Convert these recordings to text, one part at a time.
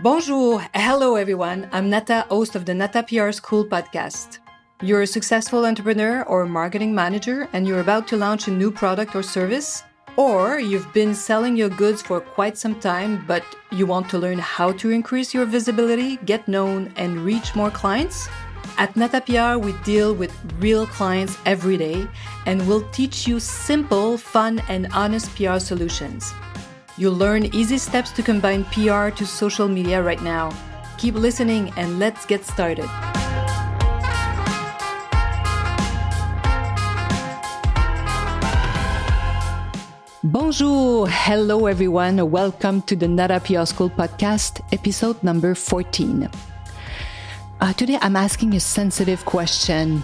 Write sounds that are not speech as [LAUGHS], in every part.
Bonjour, hello everyone. I'm Nata, host of the Nata PR School podcast. You're a successful entrepreneur or marketing manager and you're about to launch a new product or service? Or you've been selling your goods for quite some time, but you want to learn how to increase your visibility, get known, and reach more clients? At NataPR, we deal with real clients every day and we'll teach you simple, fun, and honest PR solutions. You'll learn easy steps to combine PR to social media right now. Keep listening and let's get started. Bonjour, hello everyone. Welcome to the Nata PR School podcast, episode number 14. Uh, today I'm asking a sensitive question.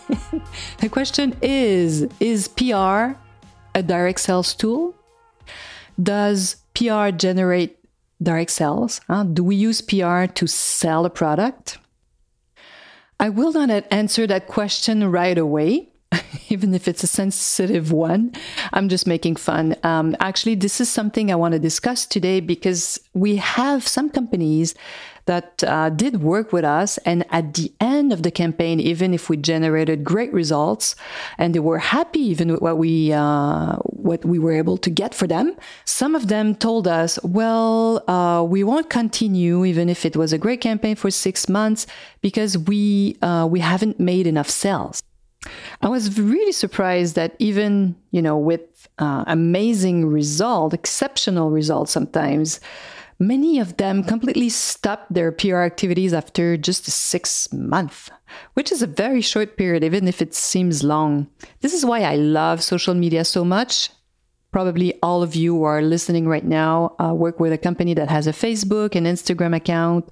[LAUGHS] the question is Is PR a direct sales tool? Does PR generate direct sales? Uh, do we use PR to sell a product? I will not answer that question right away, [LAUGHS] even if it's a sensitive one. I'm just making fun. Um, actually, this is something I want to discuss today because we have some companies that uh, did work with us. And at the end of the campaign, even if we generated great results and they were happy even with what we uh, what we were able to get for them, some of them told us, "Well, uh, we won't continue even if it was a great campaign for six months because we uh, we haven't made enough sales." I was really surprised that even you know with uh, amazing result, exceptional results sometimes Many of them completely stopped their PR activities after just six months, which is a very short period, even if it seems long. This is why I love social media so much. Probably all of you who are listening right now uh, work with a company that has a Facebook, an Instagram account,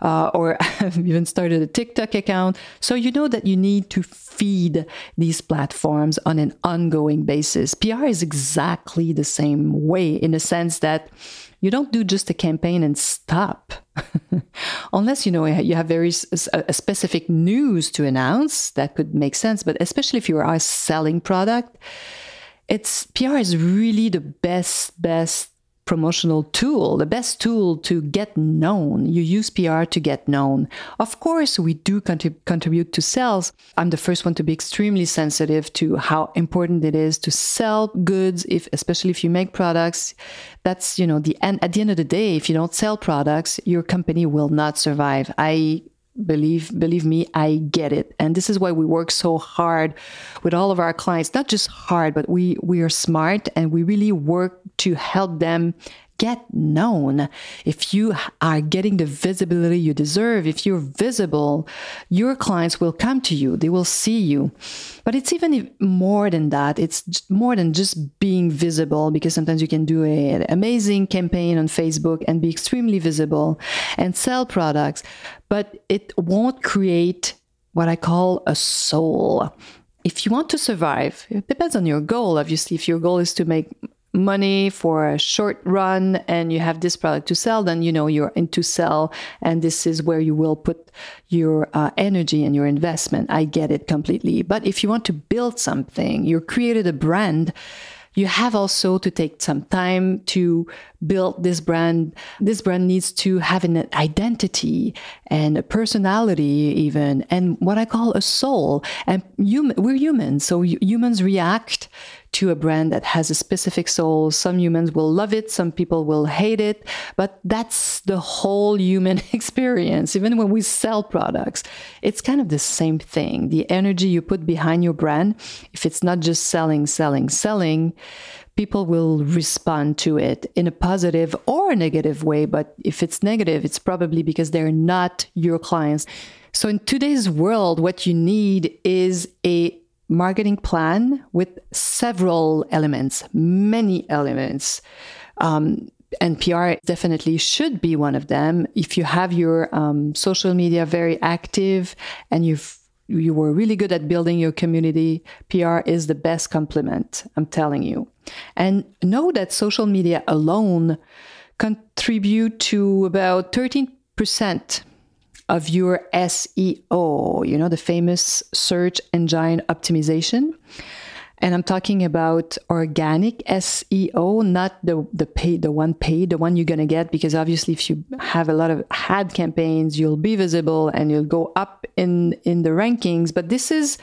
uh, or [LAUGHS] have even started a TikTok account. So you know that you need to feed these platforms on an ongoing basis. PR is exactly the same way in the sense that you don't do just a campaign and stop. [LAUGHS] Unless you know you have very a specific news to announce that could make sense, but especially if you are selling product, it's PR is really the best best promotional tool, the best tool to get known. You use PR to get known. Of course, we do contrib- contribute to sales. I'm the first one to be extremely sensitive to how important it is to sell goods, if especially if you make products. That's, you know, the end at the end of the day, if you don't sell products, your company will not survive. I believe believe me i get it. And this is why we work so hard with all of our clients not just hard but we we are smart and we really work to help them get known. If you are getting the visibility you deserve, if you're visible, your clients will come to you, they will see you. But it's even more than that. It's more than just being visible because sometimes you can do a, an amazing campaign on Facebook and be extremely visible and sell products, but it won't create what I call a soul if you want to survive, it depends on your goal. Obviously, if your goal is to make money for a short run and you have this product to sell, then you know you're into sell and this is where you will put your uh, energy and your investment. I get it completely. But if you want to build something, you created a brand, you have also to take some time to build this brand. This brand needs to have an identity and a personality, even, and what I call a soul. And human, we're humans, so humans react to a brand that has a specific soul. Some humans will love it, some people will hate it, but that's the whole human [LAUGHS] experience. Even when we sell products, it's kind of the same thing. The energy you put behind your brand, if it's not just selling, selling, selling, people will respond to it in a positive or a negative way. But if it's negative, it's probably because they're not your clients. So in today's world, what you need is a marketing plan with several elements, many elements. Um, and PR definitely should be one of them. If you have your um, social media very active and you've you were really good at building your community, PR is the best complement, I'm telling you. And know that social media alone contribute to about 13% of your SEO, you know, the famous search engine optimization. And I'm talking about organic SEO, not the the paid, the one paid, the one you're gonna get, because obviously if you have a lot of ad campaigns, you'll be visible and you'll go up in in the rankings. But this is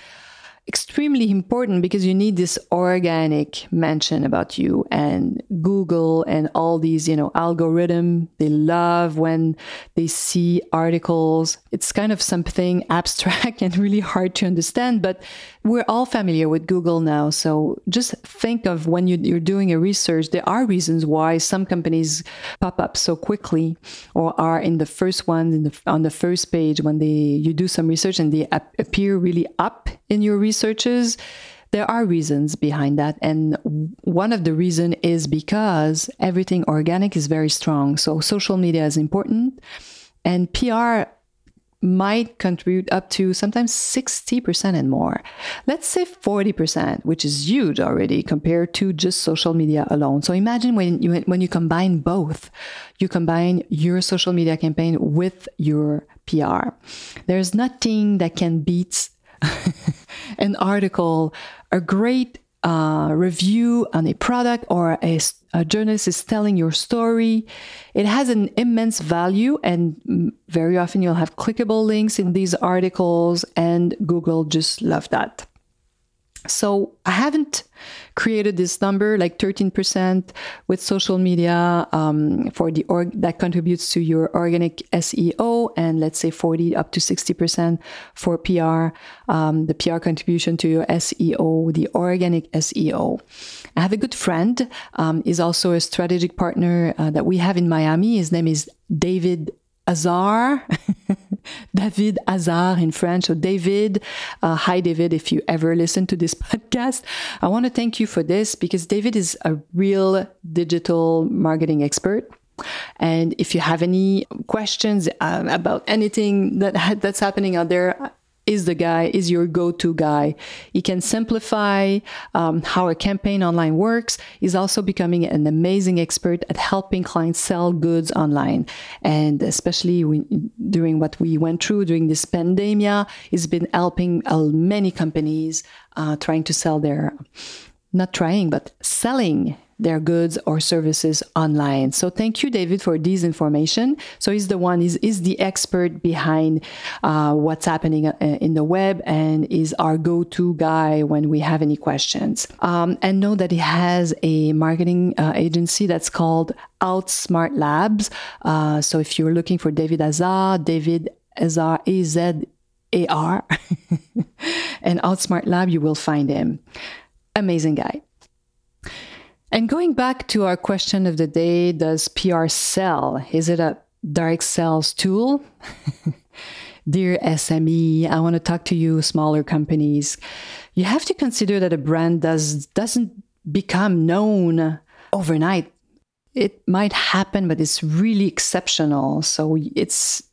extremely important because you need this organic mention about you and google and all these you know algorithm. They love when they see articles. It's kind of something [LAUGHS] abstract and really hard to understand but we're all familiar with google now. So just think of when you, are doing a research there are reasons why some companies pop up so quickly or are in the first ones in the, on the first page when they you do some research and they appear really up in your researches there are reasons behind that and one of the reason is because everything organic is very strong so social media is important and pr might contribute up to sometimes 60% and more. Let's say 40%, which is huge already compared to just social media alone. So imagine when you, when you combine both, you combine your social media campaign with your PR. There's nothing that can beat [LAUGHS] an article, a great uh, review on a product or a, a, journalist is telling your story, it has an immense value. And very often you'll have clickable links in these articles, and Google just love that. So I haven't created this number like 13% with social media um, for the org that contributes to your organic SEO, and let's say 40 up to 60% for PR, um, the PR contribution to your SEO, the organic SEO. I have a good friend, um, is also a strategic partner uh, that we have in Miami. His name is David Azar, [LAUGHS] David Azar in French. So, David, uh, hi, David, if you ever listen to this [LAUGHS] podcast, I want to thank you for this because David is a real digital marketing expert. And if you have any questions um, about anything that [LAUGHS] that's happening out there, is the guy, is your go to guy. He can simplify um, how a campaign online works. He's also becoming an amazing expert at helping clients sell goods online. And especially when, during what we went through during this pandemia, he's been helping uh, many companies uh, trying to sell their, not trying, but selling their goods or services online. So thank you, David, for this information. So he's the one, he's, the expert behind uh, what's happening uh, in the web and is our go-to guy when we have any questions. Um, and know that he has a marketing uh, agency that's called Outsmart Labs. Uh, so if you're looking for David Azar, David Azar, A Z A R, [LAUGHS] and Outsmart Lab, you will find him. Amazing guy. And going back to our question of the day, does PR sell? Is it a direct sales tool? [LAUGHS] Dear SME, I want to talk to you, smaller companies. You have to consider that a brand does doesn't become known overnight. It might happen, but it's really exceptional. So it's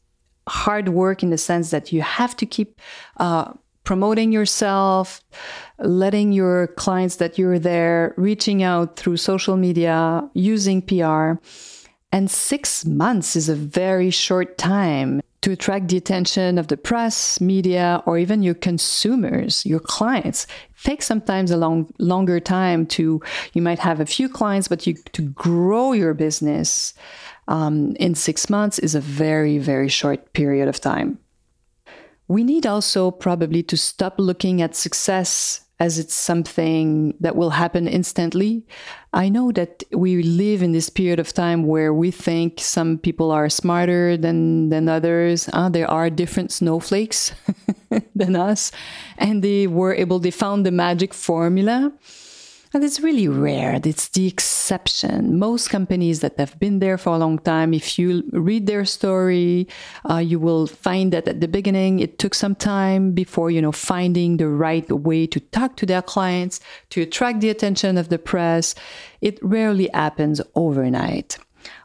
hard work in the sense that you have to keep uh, promoting yourself, letting your clients that you're there, reaching out through social media, using PR. And six months is a very short time to attract the attention of the press, media, or even your consumers, your clients. It takes sometimes a long, longer time to, you might have a few clients, but you, to grow your business um, in six months is a very, very short period of time. We need also probably to stop looking at success as it's something that will happen instantly. I know that we live in this period of time where we think some people are smarter than, than others. Uh, there are different snowflakes [LAUGHS] than us, and they were able, they found the magic formula. And it's really rare. It's the exception. Most companies that have been there for a long time, if you read their story, uh, you will find that at the beginning it took some time before you know finding the right way to talk to their clients, to attract the attention of the press. It rarely happens overnight.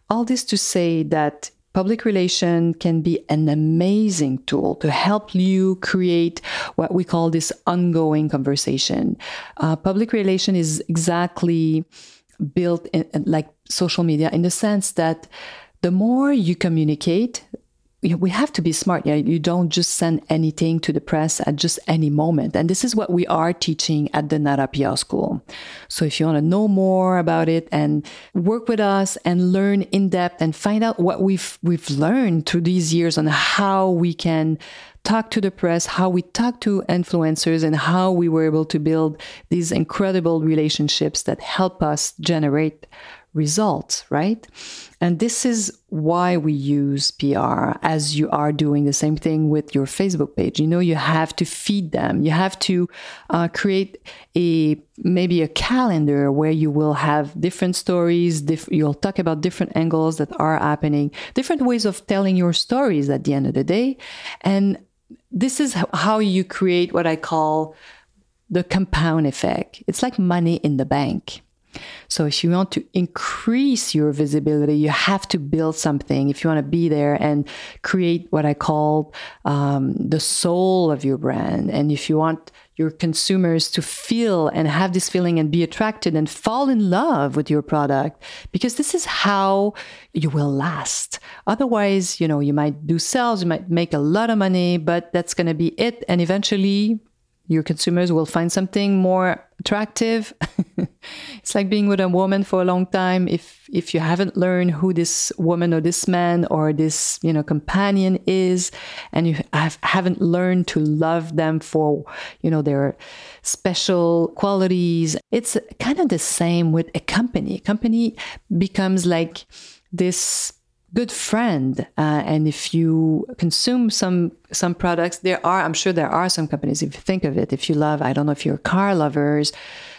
All this to say that Public relation can be an amazing tool to help you create what we call this ongoing conversation. Uh, public relation is exactly built in, like social media in the sense that the more you communicate, we have to be smart. Yeah, you don't just send anything to the press at just any moment. And this is what we are teaching at the Nara PR School. So if you want to know more about it and work with us and learn in depth and find out what we've we've learned through these years on how we can talk to the press, how we talk to influencers, and how we were able to build these incredible relationships that help us generate results, right? And this is why we use PR as you are doing the same thing with your Facebook page. You know, you have to feed them. You have to uh, create a maybe a calendar where you will have different stories. Diff- you'll talk about different angles that are happening, different ways of telling your stories at the end of the day. And this is how you create what I call the compound effect. It's like money in the bank. So if you want to increase your visibility, you have to build something. If you want to be there and create what I call um, the soul of your brand, and if you want your consumers to feel and have this feeling and be attracted and fall in love with your product because this is how you will last otherwise you know you might do sales you might make a lot of money but that's going to be it and eventually your consumers will find something more attractive. [LAUGHS] it's like being with a woman for a long time. If if you haven't learned who this woman or this man or this you know companion is, and you have, haven't learned to love them for you know their special qualities, it's kind of the same with a company. A company becomes like this good friend. Uh, and if you consume some some products, there are I'm sure there are some companies. If you think of it, if you love, I don't know if you're car lovers.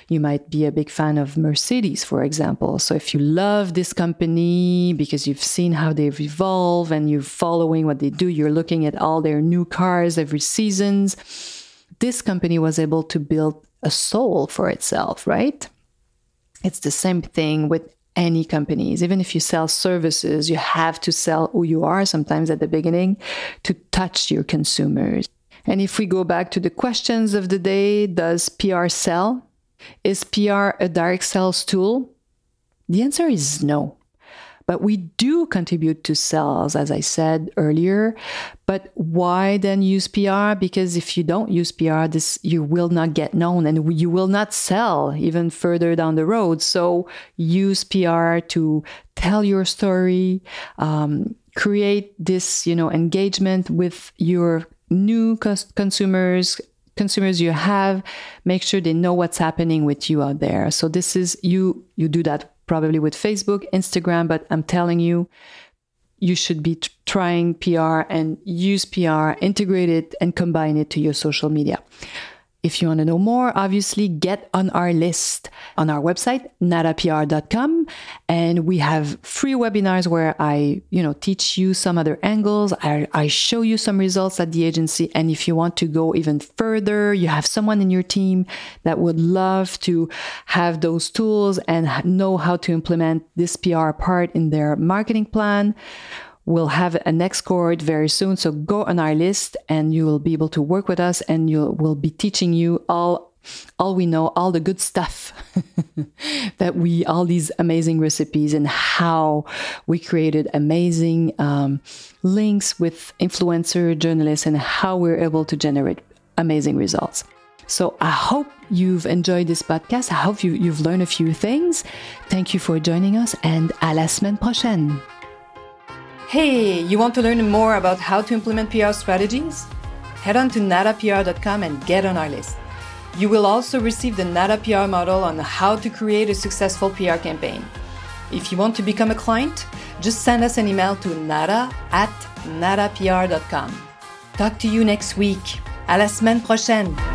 You might be a big fan of Mercedes, for example. So, if you love this company because you've seen how they've evolved and you're following what they do, you're looking at all their new cars every seasons. This company was able to build a soul for itself, right? It's the same thing with any companies. Even if you sell services, you have to sell who you are sometimes at the beginning to touch your consumers. And if we go back to the questions of the day, does PR sell? Is PR a direct sales tool? The answer is no. But we do contribute to sales, as I said earlier. But why then use PR? Because if you don't use PR, this you will not get known and you will not sell even further down the road. So use PR to tell your story, um, create this you know engagement with your new consumers consumers you have make sure they know what's happening with you out there so this is you you do that probably with Facebook, Instagram, but I'm telling you, you should be t- trying PR and use PR, integrate it, and combine it to your social media. If you want to know more, obviously get on our list on our website, narapr.com. And we have free webinars where I, you know, teach you some other angles. I, I show you some results at the agency. And if you want to go even further, you have someone in your team that would love to have those tools and know how to implement this PR part in their marketing plan We'll have a next cohort very soon. So go on our list and you will be able to work with us and you will be teaching you all all we know, all the good stuff [LAUGHS] that we, all these amazing recipes and how we created amazing um, links with influencer journalists and how we're able to generate amazing results. So I hope you've enjoyed this podcast. I hope you, you've learned a few things. Thank you for joining us and à la semaine prochaine. Hey, you want to learn more about how to implement PR strategies? Head on to narapr.com and get on our list. You will also receive the Nara PR model on how to create a successful PR campaign. If you want to become a client, just send us an email to nara at narapr.com. Talk to you next week. À la semaine prochaine!